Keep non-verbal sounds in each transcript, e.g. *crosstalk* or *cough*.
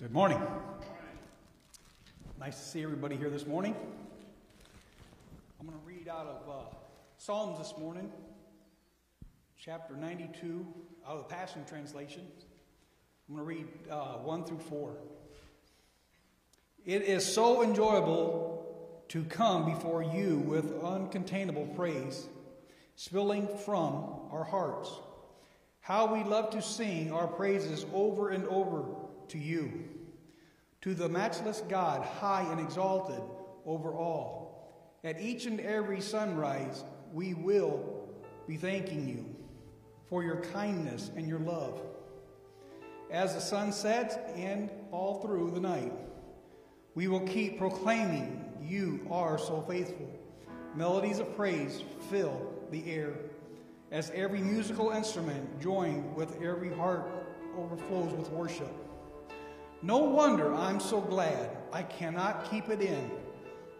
Good morning. Nice to see everybody here this morning. I'm going to read out of uh, Psalms this morning, chapter 92, out of the Passion Translation. I'm going to read uh, 1 through 4. It is so enjoyable to come before you with uncontainable praise, spilling from our hearts. How we love to sing our praises over and over to you, to the matchless God, high and exalted over all. At each and every sunrise, we will be thanking you for your kindness and your love. As the sun sets and all through the night, we will keep proclaiming you are so faithful. Melodies of praise fill the air as every musical instrument joined with every heart overflows with worship. No wonder I'm so glad I cannot keep it in.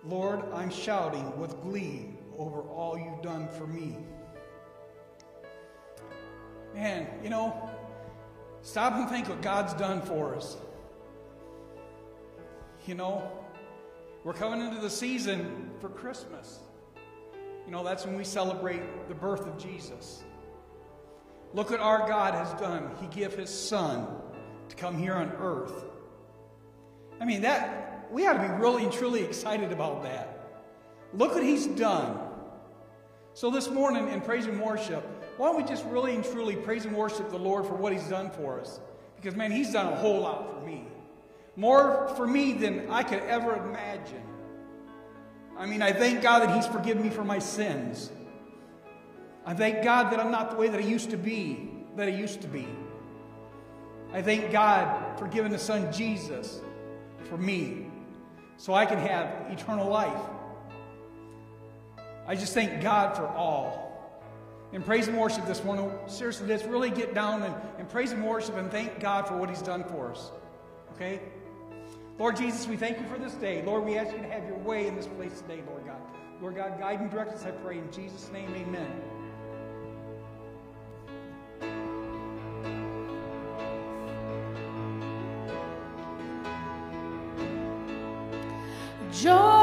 Lord, I'm shouting with glee over all you've done for me. Man, you know, stop and think what God's done for us. You know, we're coming into the season for Christmas. You know, that's when we celebrate the birth of Jesus. Look what our God has done. He gave his son to come here on earth. I mean, that we ought to be really and truly excited about that. Look what he's done. So this morning in praise and worship, why don't we just really and truly praise and worship the Lord for what he's done for us? Because man, he's done a whole lot for me. More for me than I could ever imagine. I mean, I thank God that he's forgiven me for my sins. I thank God that I'm not the way that I used to be, that I used to be. I thank God for giving the Son Jesus for me so I can have eternal life. I just thank God for all. And praise and worship this morning. Seriously, let's really get down and, and praise and worship and thank God for what He's done for us. Okay? Lord Jesus, we thank you for this day. Lord, we ask you to have your way in this place today, Lord God. Lord God, guide and direct us, I pray. In Jesus' name, amen. Joy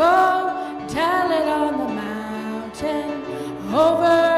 Go tell it on the mountain over.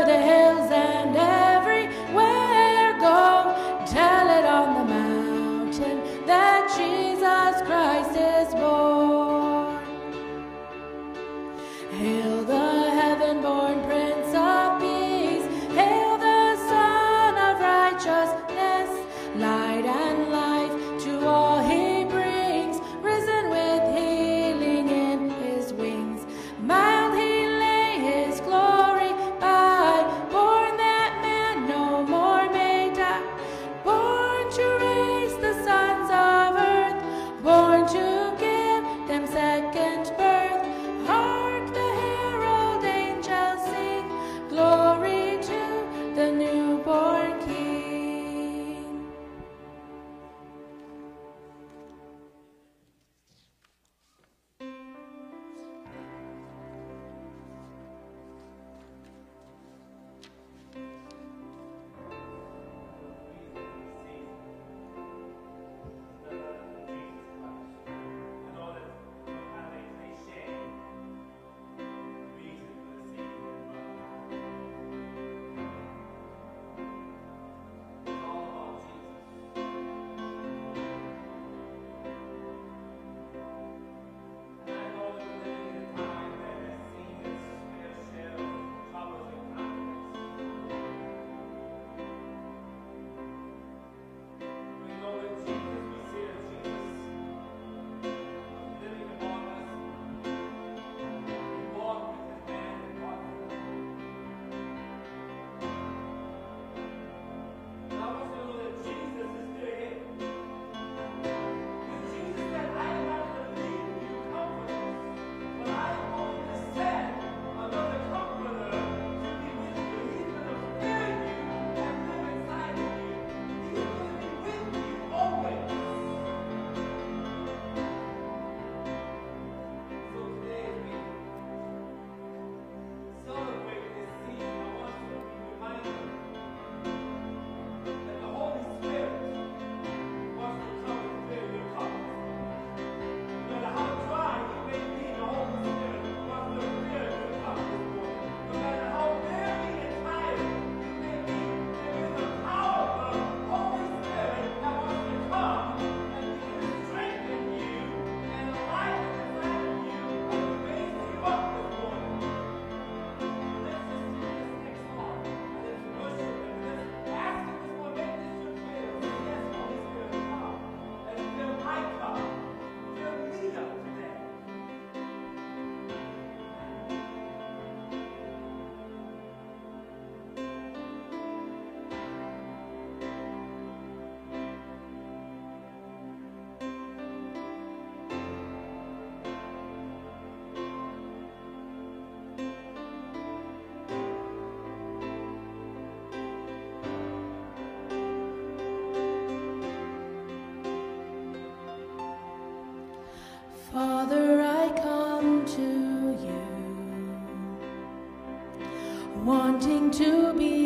Wanting to be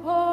upon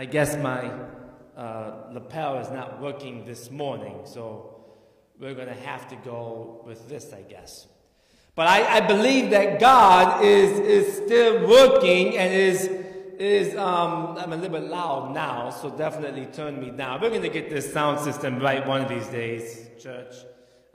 I guess my uh, lapel is not working this morning, so we're going to have to go with this, I guess. But I, I believe that God is, is still working and is, is um, I'm a little bit loud now, so definitely turn me down. We're going to get this sound system right one of these days, church.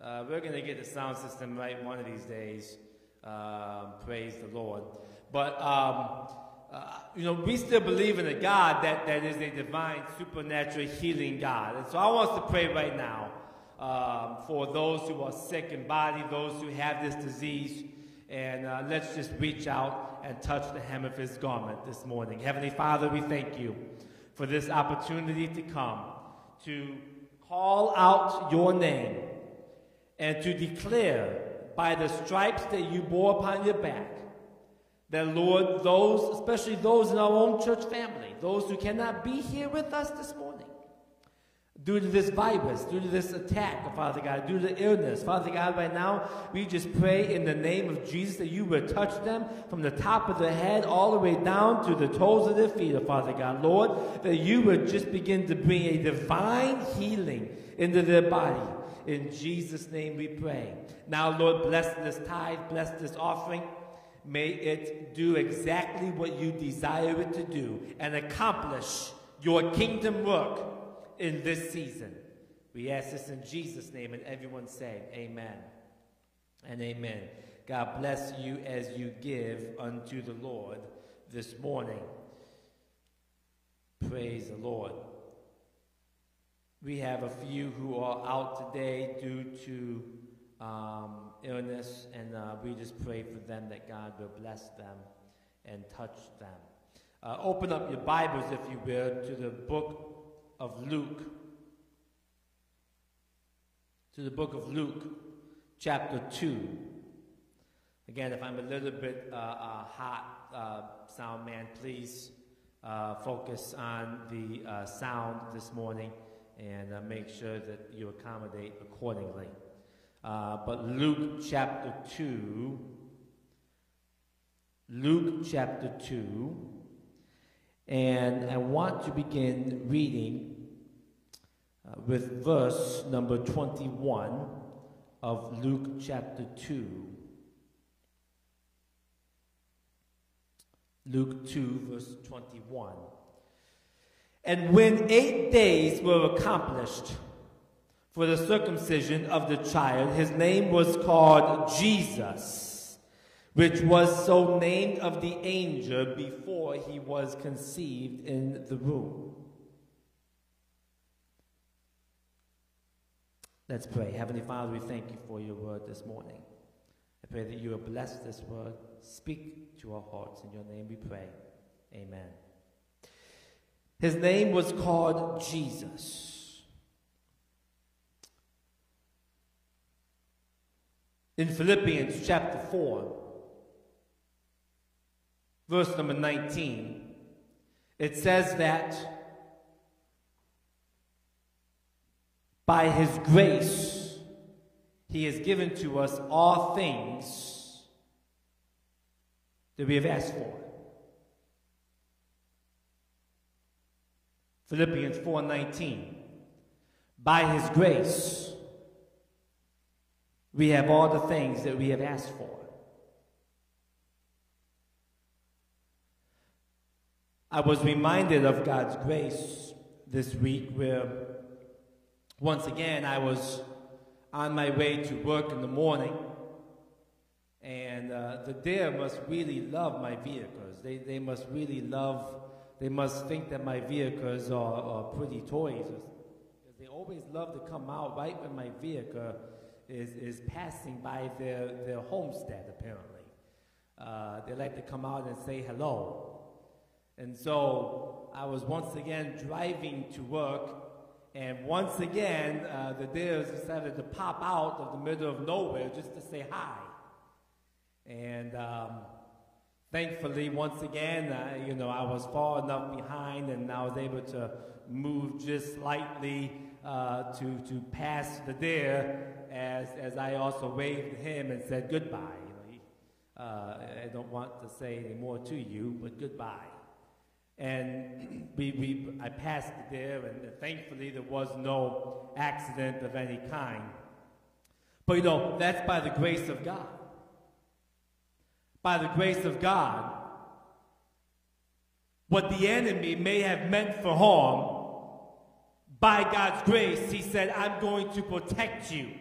Uh, we're going to get the sound system right one of these days. Uh, praise the Lord. But, um, uh, you know, we still believe in a God that, that is a divine, supernatural, healing God. And so I want us to pray right now um, for those who are sick in body, those who have this disease. And uh, let's just reach out and touch the hem of his garment this morning. Heavenly Father, we thank you for this opportunity to come to call out your name and to declare by the stripes that you bore upon your back that, Lord, those, especially those in our own church family, those who cannot be here with us this morning, due to this virus, due to this attack, Father God, due to the illness. Father God, right now, we just pray in the name of Jesus that you would touch them from the top of their head all the way down to the toes of their feet, Father God. Lord, that you would just begin to bring a divine healing into their body. In Jesus' name we pray. Now, Lord, bless this tithe, bless this offering. May it do exactly what you desire it to do and accomplish your kingdom work in this season. We ask this in Jesus' name, and everyone say, Amen and Amen. God bless you as you give unto the Lord this morning. Praise the Lord. We have a few who are out today due to um, illness, and uh, we just pray for them that God will bless them and touch them. Uh, open up your Bibles, if you will, to the book of Luke. To the book of Luke, chapter 2. Again, if I'm a little bit uh, uh hot, uh, sound man, please uh, focus on the sound this morning and make sure that you accommodate accordingly. Uh, but Luke chapter 2, Luke chapter 2, and I want to begin reading uh, with verse number 21 of Luke chapter 2. Luke 2, verse 21. And when eight days were accomplished, for the circumcision of the child. His name was called Jesus, which was so named of the angel before he was conceived in the womb. Let's pray. Heavenly Father, we thank you for your word this morning. I pray that you will bless this word, speak to our hearts. In your name we pray. Amen. His name was called Jesus. In Philippians chapter 4, verse number 19, it says that by his grace he has given to us all things that we have asked for. Philippians 4:19 By his grace we have all the things that we have asked for. I was reminded of God's grace this week where once again I was on my way to work in the morning and uh, the deer must really love my vehicles. They, they must really love, they must think that my vehicles are, are pretty toys. They always love to come out right when my vehicle is, is passing by their, their homestead, apparently. Uh, they like to come out and say hello. And so I was once again driving to work, and once again, uh, the deers decided to pop out of the middle of nowhere just to say hi. And um, thankfully, once again, uh, you know, I was far enough behind, and I was able to move just slightly uh, to, to pass the deer as, as I also waved him and said goodbye. You know, uh, I don't want to say any more to you, but goodbye. and *clears throat* we, we I passed there, and thankfully there was no accident of any kind. But you know, that's by the grace of God. By the grace of God, what the enemy may have meant for harm, by God's grace, He said, I'm going to protect you.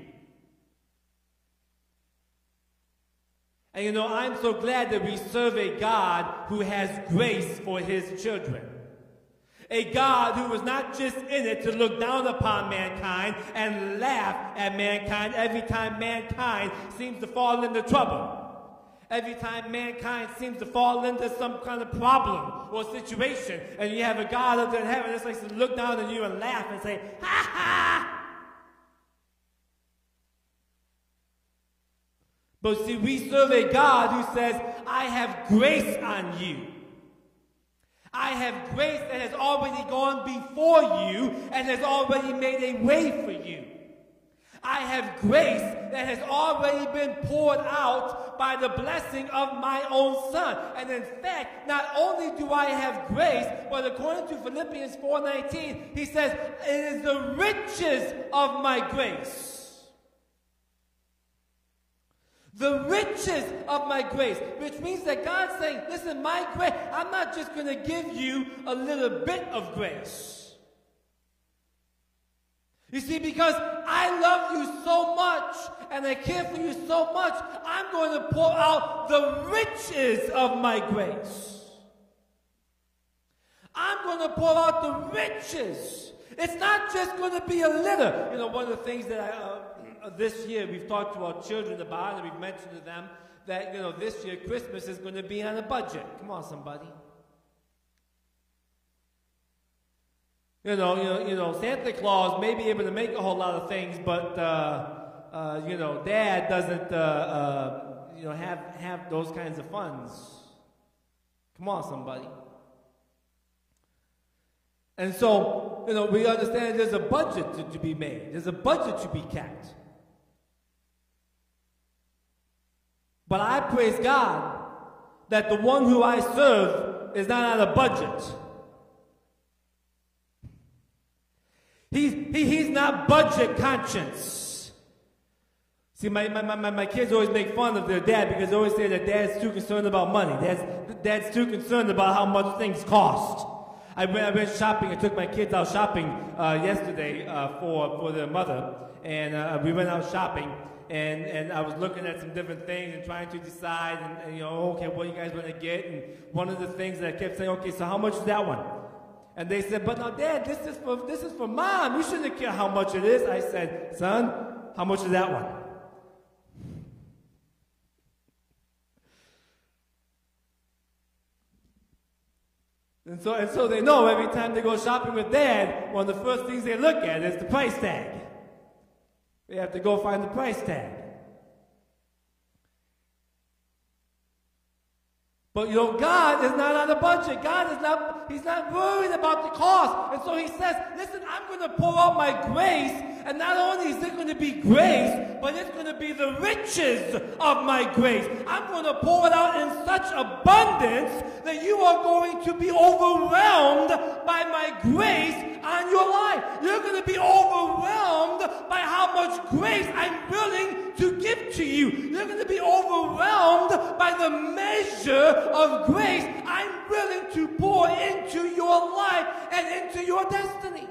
And you know, I'm so glad that we serve a God who has grace for his children. A God who was not just in it to look down upon mankind and laugh at mankind every time mankind seems to fall into trouble. Every time mankind seems to fall into some kind of problem or situation, and you have a God up there in heaven that's like to look down on you and laugh and say, ha ha! But see, we serve a God who says, I have grace on you. I have grace that has already gone before you and has already made a way for you. I have grace that has already been poured out by the blessing of my own son. And in fact, not only do I have grace, but according to Philippians 4:19, he says, "It is the riches of my grace." The riches of my grace, which means that God's saying, listen, my grace, I'm not just going to give you a little bit of grace. You see, because I love you so much and I care for you so much, I'm going to pour out the riches of my grace. I'm going to pour out the riches. It's not just going to be a little. You know, one of the things that I, uh, this year we've talked to our children about, and we've mentioned to them that you know this year Christmas is going to be on a budget. Come on, somebody. You know, you know, you know, Santa Claus may be able to make a whole lot of things, but uh, uh, you know, Dad doesn't, uh, uh you know, have have those kinds of funds. Come on, somebody. And so, you know, we understand there's a budget to, to be made. There's a budget to be kept. But I praise God that the one who I serve is not on a budget. He's, he, he's not budget conscious. See, my, my, my, my kids always make fun of their dad because they always say that dad's too concerned about money. Dad's, dad's too concerned about how much things cost. I went, I went shopping. I took my kids out shopping uh, yesterday uh, for, for their mother. And uh, we went out shopping and, and I was looking at some different things and trying to decide, and, and you know, okay, what you guys going to get? And one of the things that I kept saying, okay, so how much is that one? And they said, but now, Dad, this is for this is for Mom. You shouldn't care how much it is. I said, Son, how much is that one? And so, and so they know every time they go shopping with Dad, one of the first things they look at is the price tag. They have to go find the price tag. But you know, God is not on a budget. God is not, He's not worried about the cost. And so He says, listen, I'm going to pour out my grace. And not only is it going to be grace, but it's going to be the riches of my grace. I'm going to pour it out in such abundance that you are going to be overwhelmed by my grace on your life. You're going to be overwhelmed by how much grace I'm willing to give to you. You're going to be overwhelmed by the measure of grace I'm willing to pour into your life and into your destiny.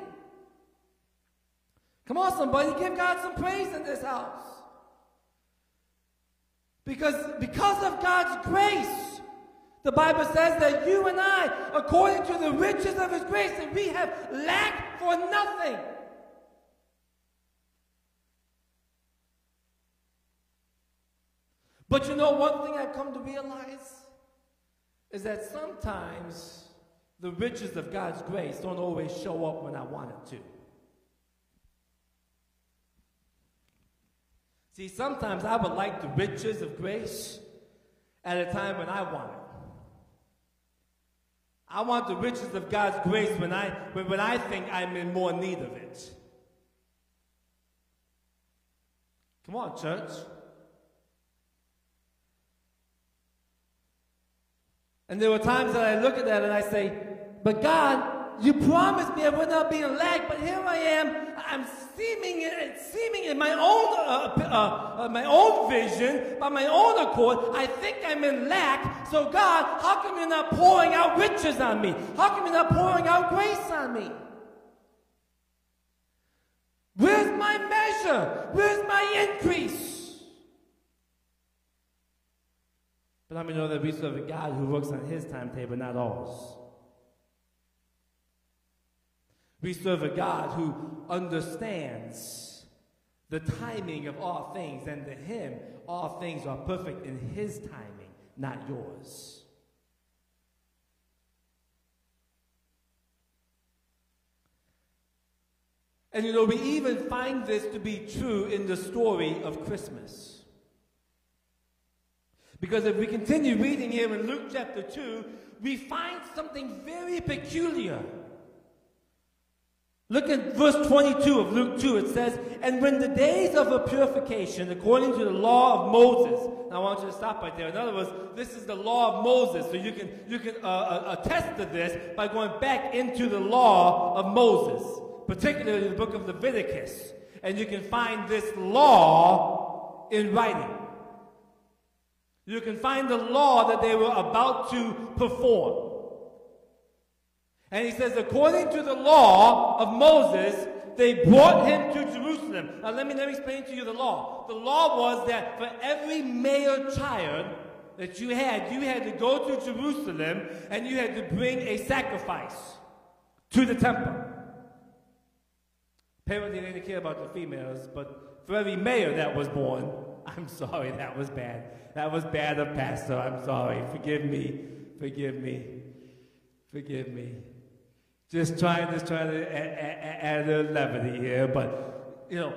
Come on, somebody, give God some praise in this house. Because, because of God's grace, the Bible says that you and I, according to the riches of His grace, that we have lacked for nothing. But you know, one thing I've come to realize is that sometimes the riches of God's grace don't always show up when I want it to. See, sometimes I would like the riches of grace at a time when I want it. I want the riches of God's grace when I, when, when I think I'm in more need of it. Come on, church. And there were times that I look at that and I say, but God, you promised me I would not be in lack, but here I am. I'm seeming, it, seeming in my own, uh, uh, uh, my own vision, by my own accord. I think I'm in lack. So God, how come you're not pouring out riches on me? How come you're not pouring out grace on me? Where's my measure? Where's my increase? But let me know that we serve a God who works on his timetable, not ours. We serve a God who understands the timing of all things, and to him, all things are perfect in his timing, not yours. And you know, we even find this to be true in the story of Christmas. Because if we continue reading here in Luke chapter 2, we find something very peculiar. Look at verse 22 of Luke 2. It says, And when the days of a purification, according to the law of Moses, I want you to stop right there. In other words, this is the law of Moses. So you can, you can uh, uh, attest to this by going back into the law of Moses particularly the book of Leviticus, and you can find this law in writing. You can find the law that they were about to perform. And he says, according to the law of Moses, they brought him to Jerusalem. Now let me, let me explain to you the law. The law was that for every male child that you had, you had to go to Jerusalem and you had to bring a sacrifice to the temple. Apparently, they didn't care about the females, but for every male that was born, *laughs* I'm sorry, that was bad. That was bad of Pastor. I'm sorry. Forgive me. Forgive me. Forgive me. Just trying, just trying to add, a levity here, but you know,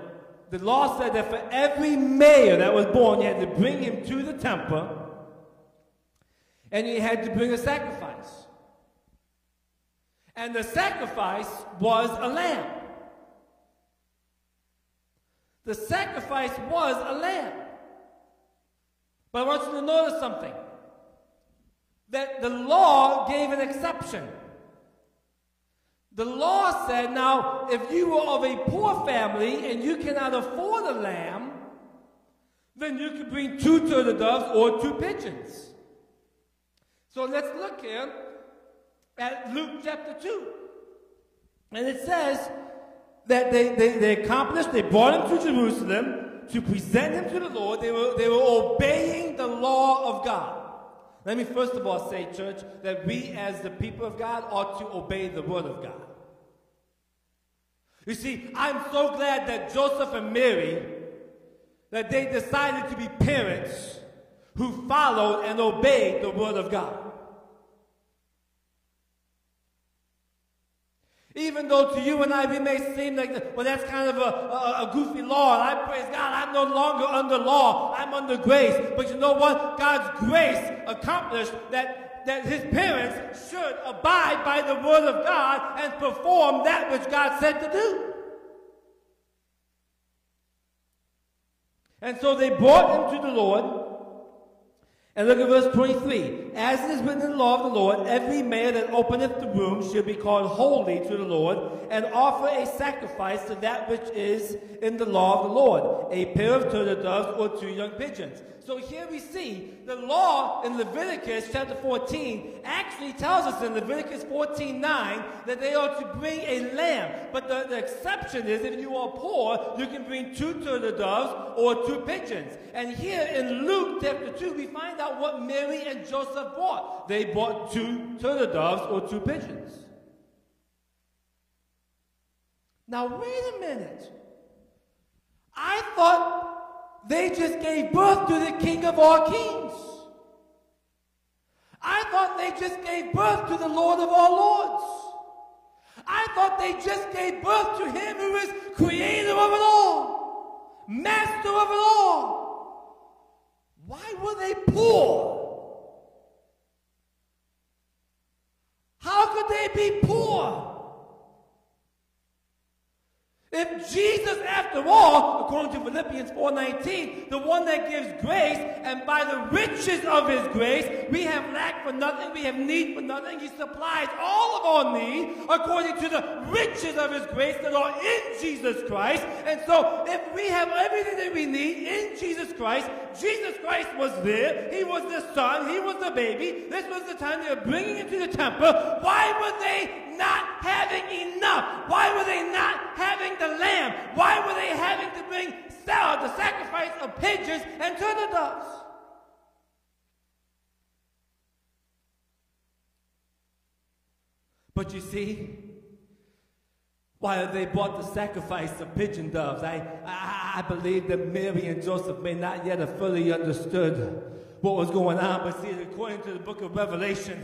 the law said that for every male that was born, you had to bring him to the temple, and you had to bring a sacrifice. And the sacrifice was a lamb. The sacrifice was a lamb. But I want you to notice something that the law gave an exception. The law said, now, if you were of a poor family and you cannot afford a lamb, then you could bring two turtle doves or two pigeons. So let's look here at Luke chapter 2. And it says, that they, they, they accomplished, they brought him to Jerusalem to present him to the Lord. They were, they were obeying the law of God. Let me first of all say, church, that we as the people of God ought to obey the word of God. You see, I'm so glad that Joseph and Mary, that they decided to be parents who followed and obeyed the word of God. Even though to you and I, we may seem like, well, that's kind of a, a, a, goofy law. And I praise God, I'm no longer under law. I'm under grace. But you know what? God's grace accomplished that, that his parents should abide by the word of God and perform that which God said to do. And so they brought him to the Lord. And look at verse 23. As it is written in the law of the Lord, every man that openeth the womb shall be called holy to the Lord, and offer a sacrifice to that which is in the law of the Lord, a pair of turtle doves or two young pigeons. So here we see the law in Leviticus chapter 14 actually tells us in Leviticus 14 9 that they are to bring a lamb. But the, the exception is if you are poor, you can bring two turtle doves or two pigeons. And here in Luke chapter 2, we find out what Mary and Joseph bought. They bought two turtle doves or two pigeons. Now, wait a minute. I thought they just gave birth to the King of all kings. I thought they just gave birth to the Lord of all lords. I thought they just gave birth to him who is creator of it all, master of it all. Why were they poor? How could they be poor? If Jesus, after all, according to Philippians 4.19, the one that gives grace, and by the riches of his grace, we have lack for nothing, we have need for nothing, he supplies all of our need according to the riches of his grace that are in Jesus Christ. And so, if we have everything that we need in Jesus Christ, Jesus Christ was there, he was the son, he was the baby, this was the time they were bringing him to the temple, why were they not having enough? Why were they not having the lamb? Why were they having to bring sell the sacrifice of pigeons and turtle doves? But you see, while they brought the sacrifice of pigeon doves, I, I, I believe that Mary and Joseph may not yet have fully understood what was going on. But see, according to the book of Revelation,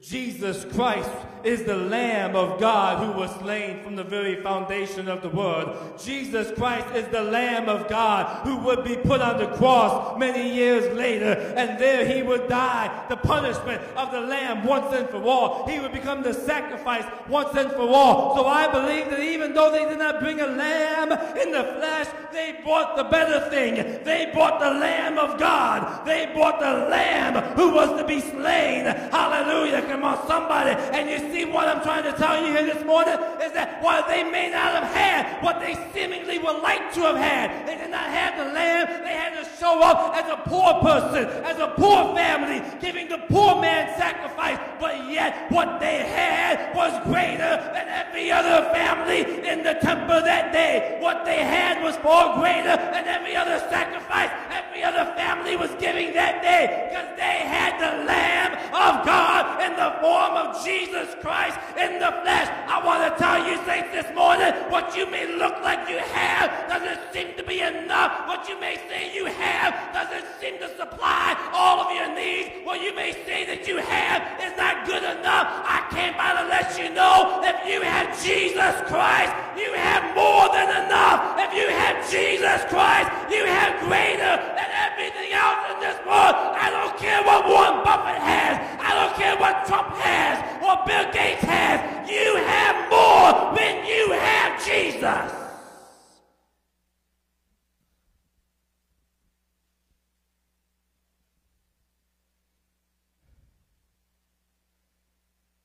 Jesus Christ is the Lamb of God who was slain from the very foundation of the world. Jesus Christ is the Lamb of God who would be put on the cross many years later, and there he would die the punishment of the Lamb once and for all. He would become the sacrifice once and for all. So I believe that even though they did not bring a lamb in the flesh, they brought the better thing. They brought the Lamb of God. They brought the Lamb who was to be slain. Hallelujah. On, somebody. And you see what I'm trying to tell you here this morning is that while they may not have had what they seemingly would like to have had, they did not have the lamb. They had to show up as a poor person, as a poor family, giving the poor man sacrifice. But yet, what they had was greater than every other family in the temple that day. What they had was far greater than every other sacrifice every other family was giving that day because they had the Lamb of God and the form of Jesus Christ in the flesh. I want to tell you, saints, this morning, what you may look like you have doesn't seem to be enough. What you may say you have doesn't seem to supply all of your needs. What you may say that you have is not good enough. I came by to let you know if you have Jesus Christ, you have more than enough. If you have Jesus Christ, you have greater than everything else in this world. I don't care what Warren Buffett has. I don't care what Trump has or Bill Gates has. You have more when you have Jesus.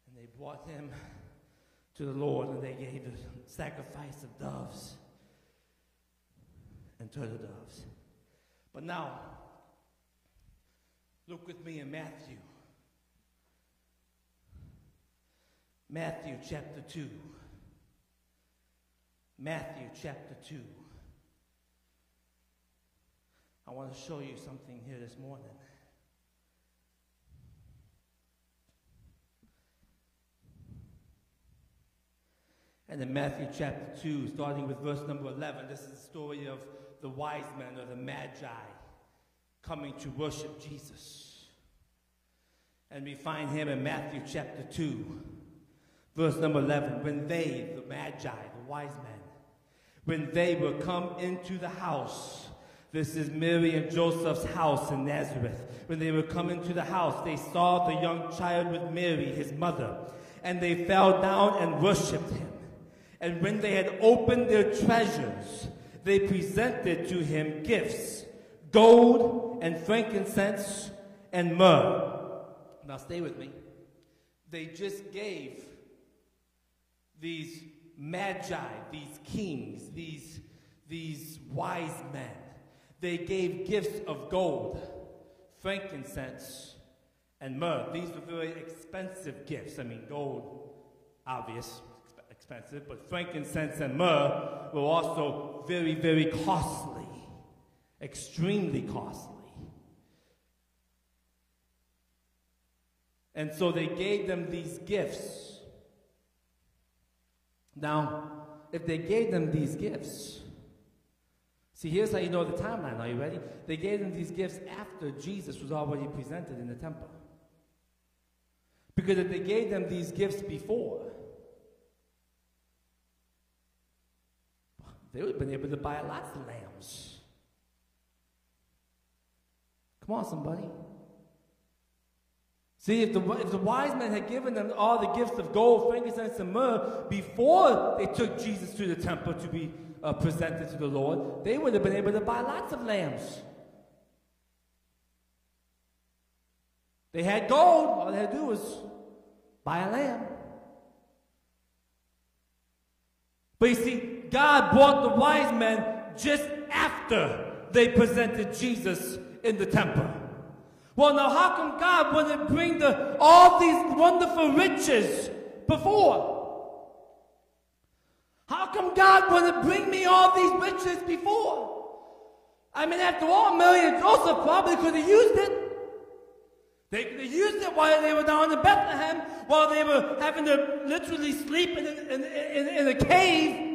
And they brought him to the Lord and they gave the sacrifice of doves and turtle doves. But now, look with me in Matthew. Matthew chapter 2. Matthew chapter 2. I want to show you something here this morning. And in Matthew chapter 2, starting with verse number 11, this is the story of the wise men or the magi coming to worship Jesus. And we find him in Matthew chapter 2, verse number 11. When they, the magi, the wise men, when they were come into the house, this is Mary and Joseph's house in Nazareth. When they were come into the house, they saw the young child with Mary, his mother, and they fell down and worshipped him. And when they had opened their treasures, they presented to him gifts gold and frankincense and myrrh. Now, stay with me. They just gave these magi, these kings, these, these wise men, they gave gifts of gold, frankincense, and myrrh. These were very expensive gifts. I mean, gold, obvious, expensive, but frankincense and myrrh were also very, very costly, extremely costly. And so they gave them these gifts. Now, if they gave them these gifts, see, here's how you know the timeline. Are you ready? They gave them these gifts after Jesus was already presented in the temple. Because if they gave them these gifts before, they would have been able to buy lots of lambs. Come on, somebody. See, if the, if the wise men had given them all the gifts of gold, frankincense, and myrrh before they took Jesus to the temple to be uh, presented to the Lord, they would have been able to buy lots of lambs. They had gold, all they had to do was buy a lamb. But you see, God brought the wise men just after they presented Jesus in the temple. Well, now how come God wouldn't bring the, all these wonderful riches before? How come God wouldn't bring me all these riches before? I mean, after all, Mary and Joseph probably could have used it. They could have used it while they were down in Bethlehem, while they were having to literally sleep in, in, in, in a cave,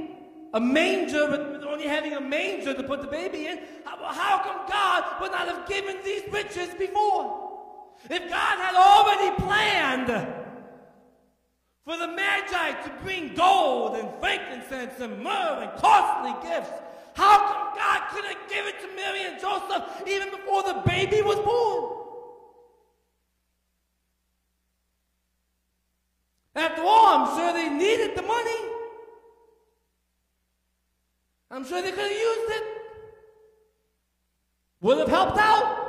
a manger, with only having a manger to put the baby in. How, how come God would not have given these riches before? If God had already planned for the Magi to bring gold and frankincense and myrrh and costly gifts, how come God couldn't give it to Mary and Joseph even before the baby was born? After all, I'm sure they needed the money. I'm sure they could have used it. Would have helped out.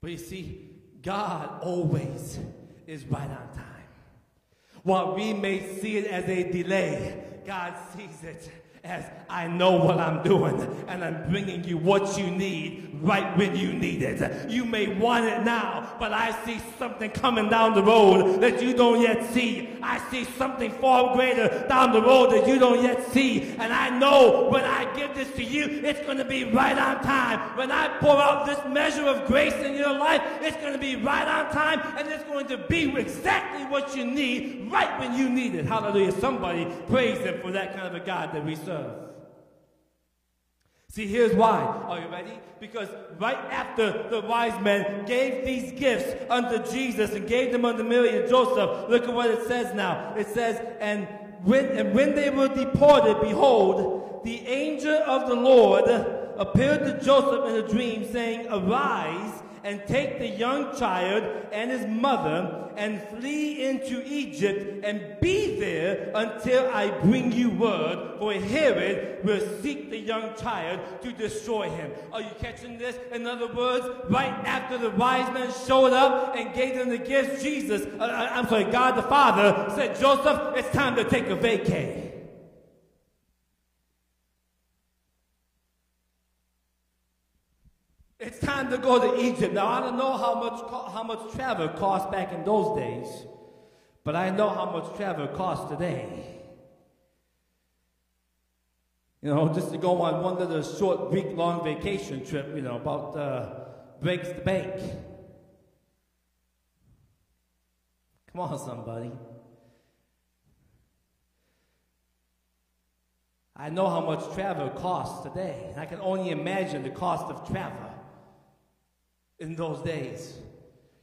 But you see, God always is right on time. While we may see it as a delay, God sees it as I know what I'm doing and I'm bringing you what you need right when you need it. You may want it now, but I see something coming down the road that you don't yet see. I see something far greater down the road that you don't yet see. And I know when I give this to you, it's going to be right on time. When I pour out this measure of grace in your life, it's going to be right on time and it's going to be exactly what you need right when you need it. Hallelujah. Somebody praise him for that kind of a God that we serve. See, here's why. Are you ready? Because right after the wise men gave these gifts unto Jesus and gave them unto Mary and Joseph, look at what it says now. It says, and when, and when they were departed, behold, the angel of the Lord appeared to Joseph in a dream, saying, Arise and take the young child and his mother and flee into Egypt and be there until I bring you word, for Herod will seek the young child to destroy him. Are you catching this? In other words, right after the wise men showed up and gave them the gifts, Jesus, uh, uh I'm sorry, God the Father said, Joseph, it's time to take a vacay. It's to go to Egypt. Now, I don't know how much, how much travel cost back in those days, but I know how much travel costs today. You know, just to go on one little short week long vacation trip, you know, about uh, breaks the bank. Come on, somebody. I know how much travel costs today. I can only imagine the cost of travel in those days.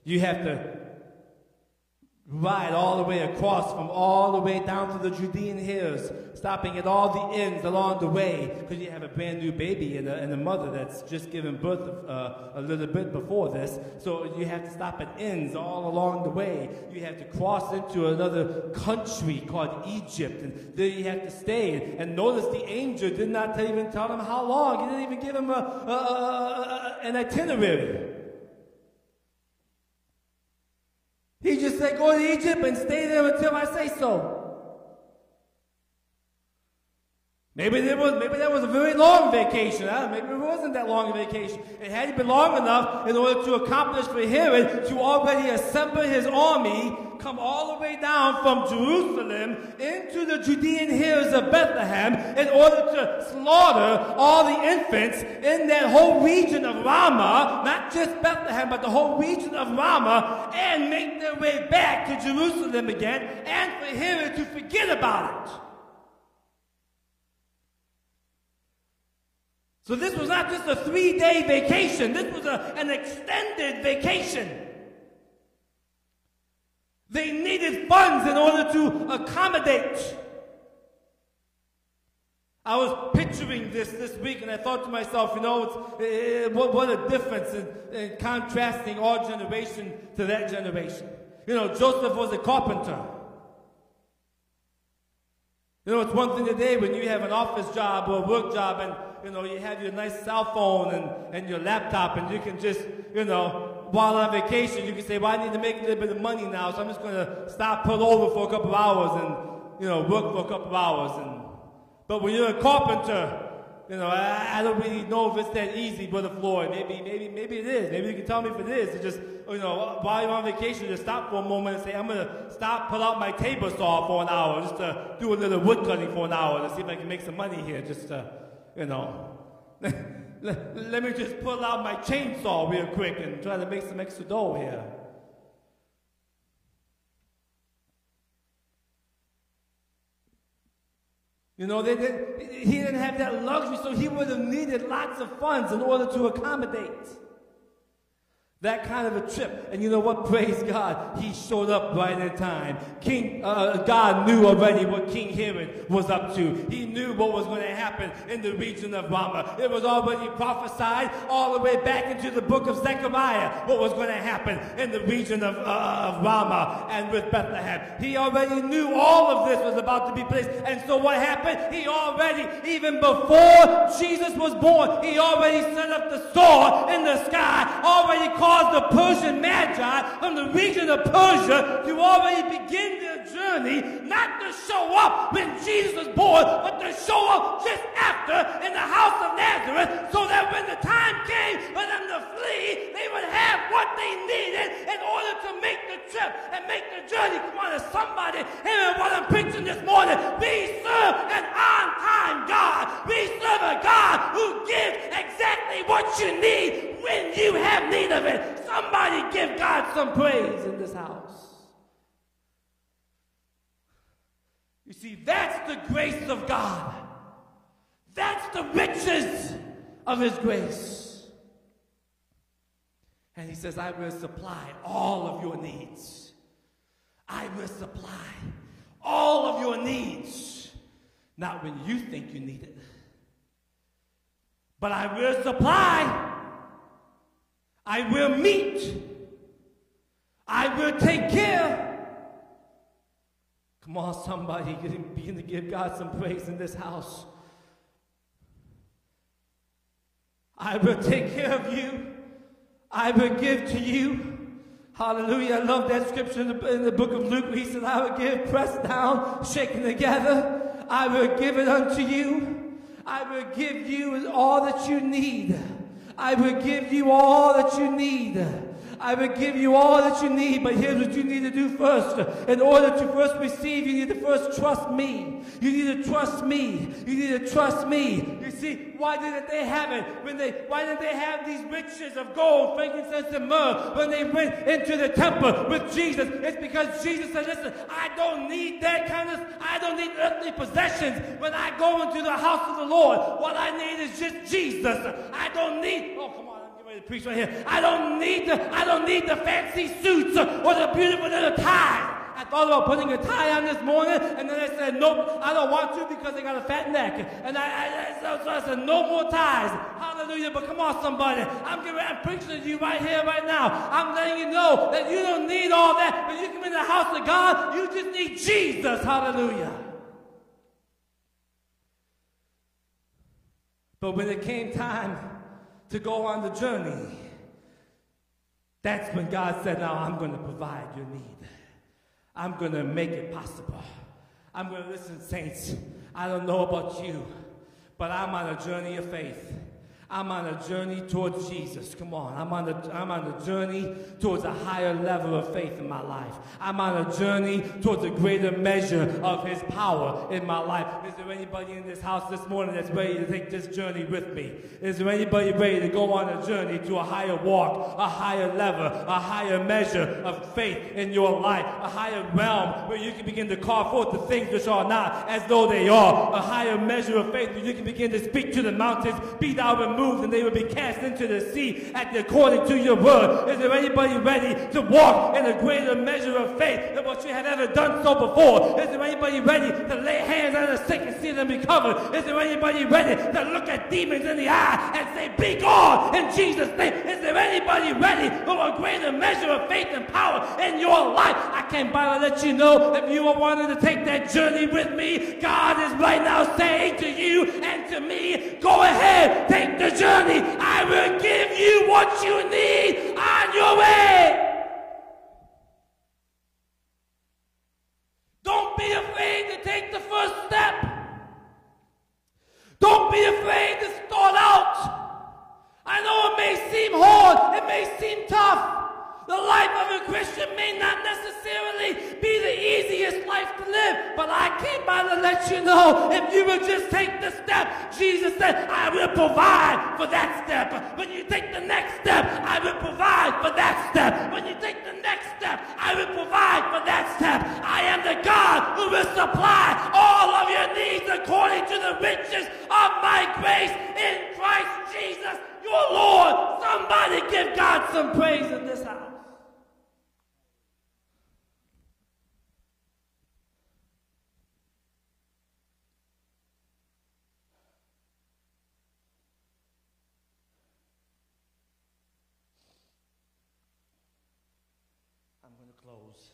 You have to ride all the way across from all the way down to the Judean hills, stopping at all the inns along the way because you have a brand new baby and a, and a mother that's just given birth uh, a little bit before this. So you have to stop at inns all along the way. You have to cross into another country called Egypt, and there you have to stay. And notice the angel did not even tell him how long. He didn't even give him a, a, a, an itinerary. Said, go to Egypt and stay there until I say so. Maybe there was maybe that was a very long vacation. Huh? Maybe it wasn't that long a vacation. It had been long enough in order to accomplish for Herod to already assemble his army, come all the way down from Jerusalem into the Judean hills of Bethlehem in order to slaughter all the infants in that whole region of Ramah, not just Bethlehem, but the whole region of Ramah, and make their way back to Jerusalem again, and for Herod to forget about it. So this was not just a three day vacation, this was a, an extended vacation. They needed funds in order to accommodate I was picturing this this week, and I thought to myself, you know, eh, what, what a difference in, in contrasting our generation to that generation. You know, Joseph was a carpenter. You know, it's one thing today when you have an office job or a work job and, you know, you have your nice cell phone and, and your laptop and you can just, you know, while on vacation, you can say, well, I need to make a little bit of money now, so I'm just going to stop, pull over for a couple of hours and, you know, work for a couple of hours. And, but when you're a carpenter, you know, I, I don't really know if it's that easy, Brother Floyd. Maybe, maybe, maybe it is. Maybe you can tell me if it is. It's just, you know, while you're on vacation, just stop for a moment and say, I'm going to stop, pull out my table saw for an hour, just to do a little wood cutting for an hour to see if I can make some money here, just to, you know. *laughs* let, let me just pull out my chainsaw real quick and try to make some extra dough here. You know, they, they, he didn't have that luxury, so he would have needed lots of funds in order to accommodate that kind of a trip. And you know what? Praise God. He showed up right in time. King, uh, God knew already what King Herod was up to. He knew what was going to happen in the region of Ramah. It was already prophesied all the way back into the book of Zechariah what was going to happen in the region of, uh, of Ramah and with Bethlehem. He already knew all of this was about to be placed. And so what happened? He already, even before Jesus was born, he already set up the sword in the sky, already called caused the Persian Magi from the region of Persia to already begin their journey, not to show up when Jesus was born, but to show up just after in the house of Nazareth, so that when the time came for them to flee, they would have what they needed in order to make the trip and make the journey. Come on, somebody, hear what I'm preaching this morning. We serve an on-time God. We serve a God who gives exactly what you need when you have need of it. Somebody give God some praise in this house. You see, that's the grace of God. That's the riches of His grace. And He says, I will supply all of your needs. I will supply all of your needs. Not when you think you need it, but I will supply I will meet. I will take care. Come on, somebody, begin to give God some praise in this house. I will take care of you. I will give to you. Hallelujah. I love that scripture in the, book of Luke. He said, I will give pressed down, shaken together. I will give it unto you. I will give you all that you need. I will give you all that you need. I will give you all that you need, but here's what you need to do first. In order to first receive, you need to first trust me. You need to trust me. You need to trust me. You see, why didn't they have it? When they why didn't they have these riches of gold, frankincense, and myrrh when they went into the temple with Jesus? It's because Jesus said, listen, I don't need that kind of I don't need earthly possessions when I go into the house of the Lord. What I need is just Jesus. I don't need oh come on to preach right here. I don't need the I don't need the fancy suits or the beautiful little ties. I thought about putting a tie on this morning, and then I said, nope, I don't want to because I got a fat neck. And I, I, so, so I said, no more ties. Hallelujah. But come on, somebody. I'm, giving, I'm preaching to you right here, right now. I'm letting you know that you don't need all that. When you come in the house of God, you just need Jesus. Hallelujah. But when it came time to go on the journey, that's when God said, Now I'm going to provide your need. I'm going to make it possible. I'm going to listen, saints. I don't know about you, but I'm on a journey of faith. I'm on a journey towards Jesus. Come on. I'm on, a, I'm on a journey towards a higher level of faith in my life. I'm on a journey towards a greater measure of His power in my life. Is there anybody in this house this morning that's ready to take this journey with me? Is there anybody ready to go on a journey to a higher walk, a higher level, a higher measure of faith in your life, a higher realm where you can begin to call forth the things which are not as though they are, a higher measure of faith where you can begin to speak to the mountains, be thou removed and they would be cast into the sea at according to your word. Is there anybody ready to walk in a greater measure of faith than what you have ever done so before? Is there anybody ready to lay hands on the sick and see them recover? Is there anybody ready to look at demons in the eye and say, Be gone in Jesus' name? Is there anybody ready for a greater measure of faith and power in your life? I came by to let you know if you are wanting to take that journey with me, God is right now saying to you and to me, Go ahead, take the journey. I will give you what you need on your way. Don't be afraid to take the first step. Don't be afraid to start out. I know it may seem hard, it may seem tough. The life of a Christian may not necessarily be the easiest life to live, but I came by to let you know if you will just take the step, Jesus said, I will provide for that step. When you take the next step, I will provide for that step. When you take the next step, I will provide for that step. I am the God who will supply all of your needs according to the riches of my grace in Christ Jesus, your Lord. Somebody give God some praise in this house. I'm going to close.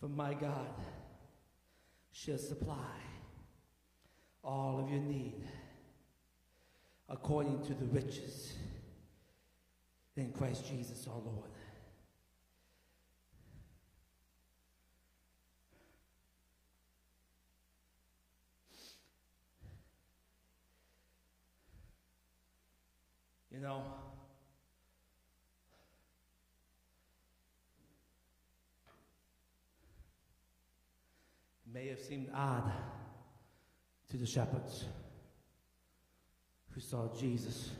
For my God shall supply all of your need according to the riches in Christ Jesus our Lord. You know, it may have seemed odd to the shepherds who saw Jesus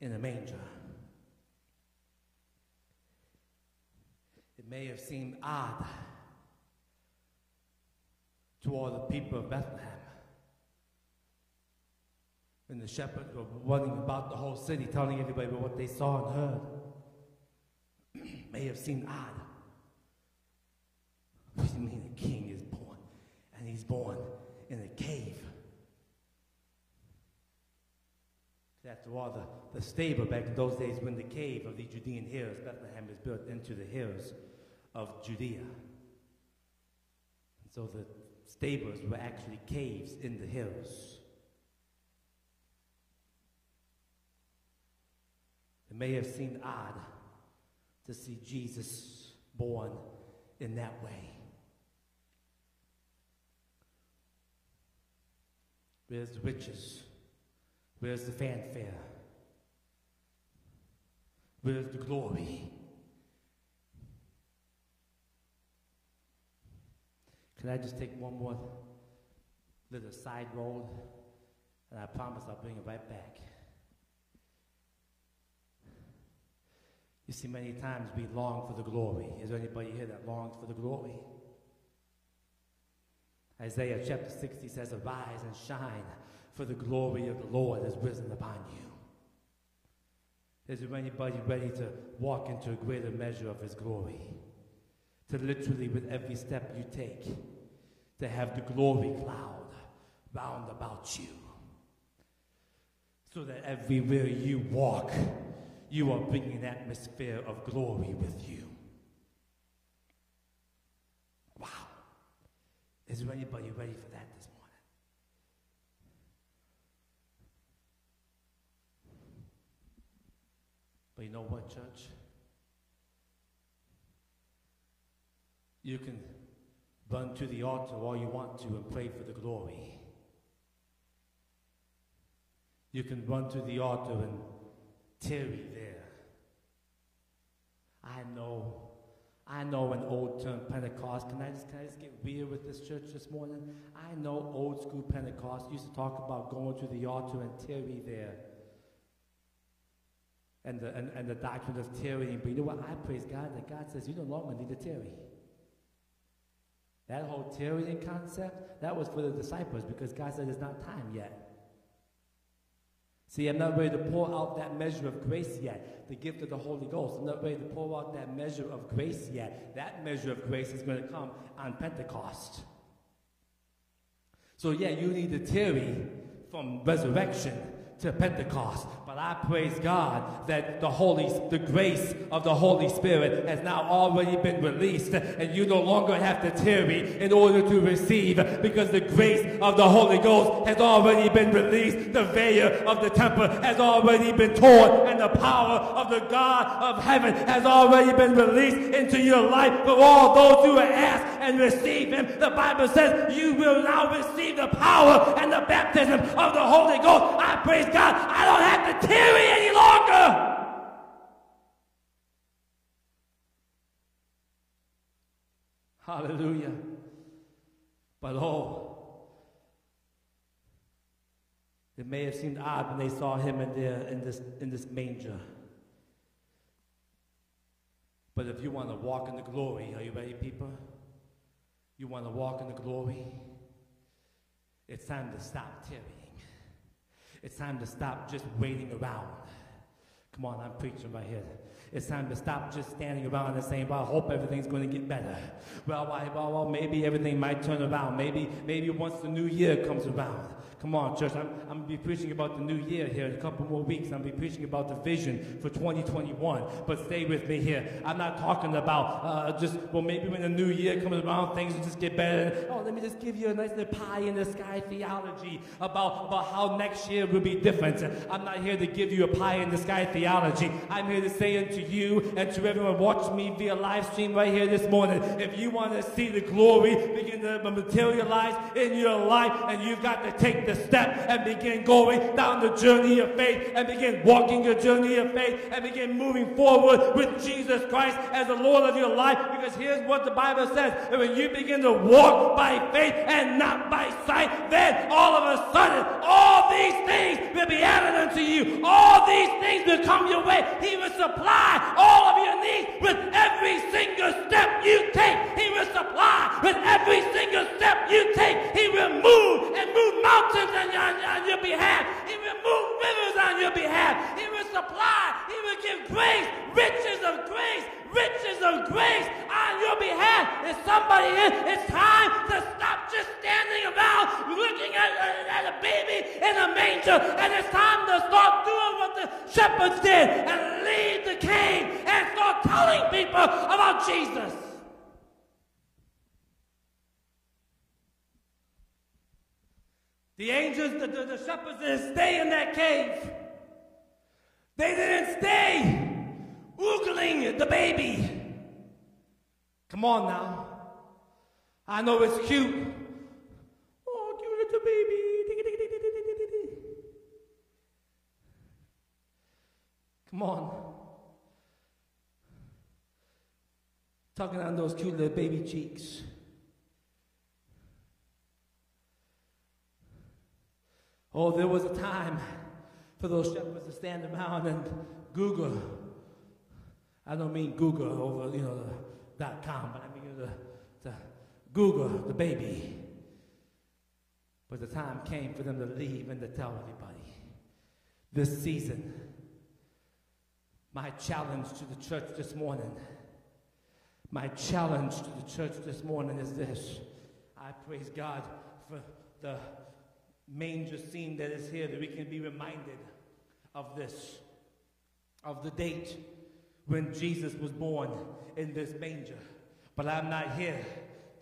in a manger. It may have seemed odd to all the people of Bethlehem when the shepherds were running about the whole city telling everybody what they saw and heard. *clears throat* may have seemed odd. You mean a king is born? And he's born in a cave. After all, the, the stable back in those days when the cave of the Judean hills, Bethlehem is built into the hills of Judea. And so the stables were actually caves in the hills. It may have seemed odd to see Jesus born in that way. Where's the riches? Where's the fanfare? Where's the glory? Can I just take one more little side road? And I promise I'll bring it right back. You see, many times we long for the glory. Is there anybody here that longs for the glory? Isaiah chapter 60 says, Arise and shine, for the glory of the Lord has risen upon you. Is there anybody ready to walk into a greater measure of his glory? To literally, with every step you take, to have the glory cloud round about you. So that everywhere you walk, you are bringing an atmosphere of glory with you. Is anybody ready for that this morning? But you know what, church? You can run to the altar all you want to and pray for the glory. You can run to the altar and tarry there. I know, I know an old term Pentecost. Can I just can I just get weird with this church this morning? I know old school Pentecost used to talk about going to the altar and tarry there. And the, and, and the doctrine of tarrying. But you know what? I praise God that God says you no longer need to tarry. That whole tarrying concept, that was for the disciples because God said it's not time yet. See, I'm not ready to pour out that measure of grace yet, the gift of the Holy Ghost. I'm not ready to pour out that measure of grace yet. That measure of grace is going to come on Pentecost. So, yeah, you need to tarry from resurrection to Pentecost. But I praise God that the Holy, the grace of the Holy Spirit has now already been released, and you no longer have to tarry in order to receive, because the grace of the Holy Ghost has already been released. The veil of the temple has already been torn, and the power of the God of heaven has already been released into your life for all those who ask and receive Him. The Bible says you will now receive the power and the baptism of the Holy Ghost. I praise God. I don't have to tarry any longer. Hallelujah. But oh, it may have seemed odd when they saw him in, there, in, this, in this manger. But if you want to walk in the glory, are you ready, people? You want to walk in the glory? It's time to stop tarrying. It's time to stop just waiting around. Come on, I'm preaching right here. It's time to stop just standing around and saying, well, I hope everything's going to get better. Well, well, well, maybe everything might turn around. Maybe, maybe once the new year comes around. Come on, church. I'm, I'm going to be preaching about the new year here in a couple more weeks. I'm going to be preaching about the vision for 2021. But stay with me here. I'm not talking about uh, just, well, maybe when the new year comes around, things will just get better. Oh, let me just give you a nice little pie in the sky theology about, about how next year will be different. I'm not here to give you a pie in the sky theology. I'm here to say unto you and to everyone watching me via live stream right here this morning, if you want to see the glory begin to materialize in your life, and you've got to take the step and begin going down the journey of faith and begin walking your journey of faith and begin moving forward with Jesus Christ as the Lord of your life. Because here's what the Bible says that when you begin to walk by faith and not by sight, then all of a sudden, all these things will be added unto you. All these things will come your way. He will supply all of your needs with every single step you take. He will supply with every single step you take. He will move and move mountains on, on, on your behalf. He will move rivers on your behalf. He will supply. He will give grace, riches of grace, riches of grace on your behalf. Is somebody in? It's time to stop just standing around looking at, at a baby in a manger. And it's time to start doing what the shepherds did and leave the cave and start telling people about Jesus. The angels, the, the, the shepherds didn't stay in that cave. They didn't stay oogling the baby. Come on now. I know it's cute. Oh, cute little baby. Come on. Tugging on those cute little baby cheeks. Oh, there was a time for those shepherds to stand around and Google. I don't mean Google over, you know, the dot com, but I mean the, the Google the baby. But the time came for them to leave and to tell everybody. This season, my challenge to the church this morning, my challenge to the church this morning is this. I praise God for the manger scene that is here that we can be reminded of this, of the date when Jesus was born in this manger. But I'm not here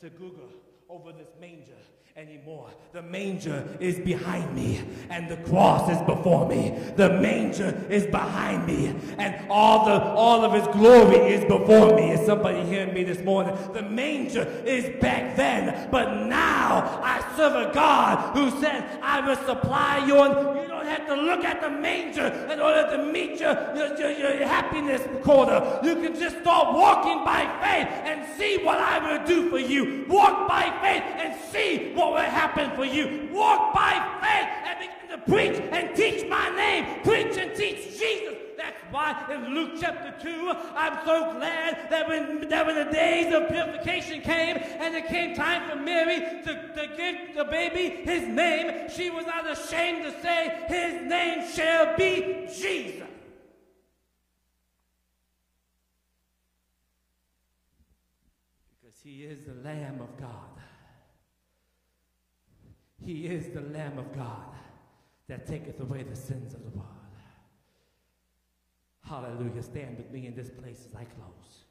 to Google over this manger anymore. The manger is behind me and the cross is before me. The manger is behind me and all the all of his glory is before me. Is somebody hearing me this morning? The manger is back then, but now I serve a God who says, I will supply your you don't have to look at the manger in order to meet your, your, your, your happiness quota. You can just start walking by faith and see what I will do for you. Walk by faith and see what will happen for you. Walk by faith and begin preach and teach my name. Preach and teach Jesus. That's why in Luke chapter 2. I'm so glad that when, that when the days of purification came and it came time for Mary to, to give the baby his name, she was not ashamed to say, His name shall be Jesus. Because he is the Lamb of God. He is the Lamb of God that taketh away the sins of the world. Hallelujah. Stand with me in this place as I close.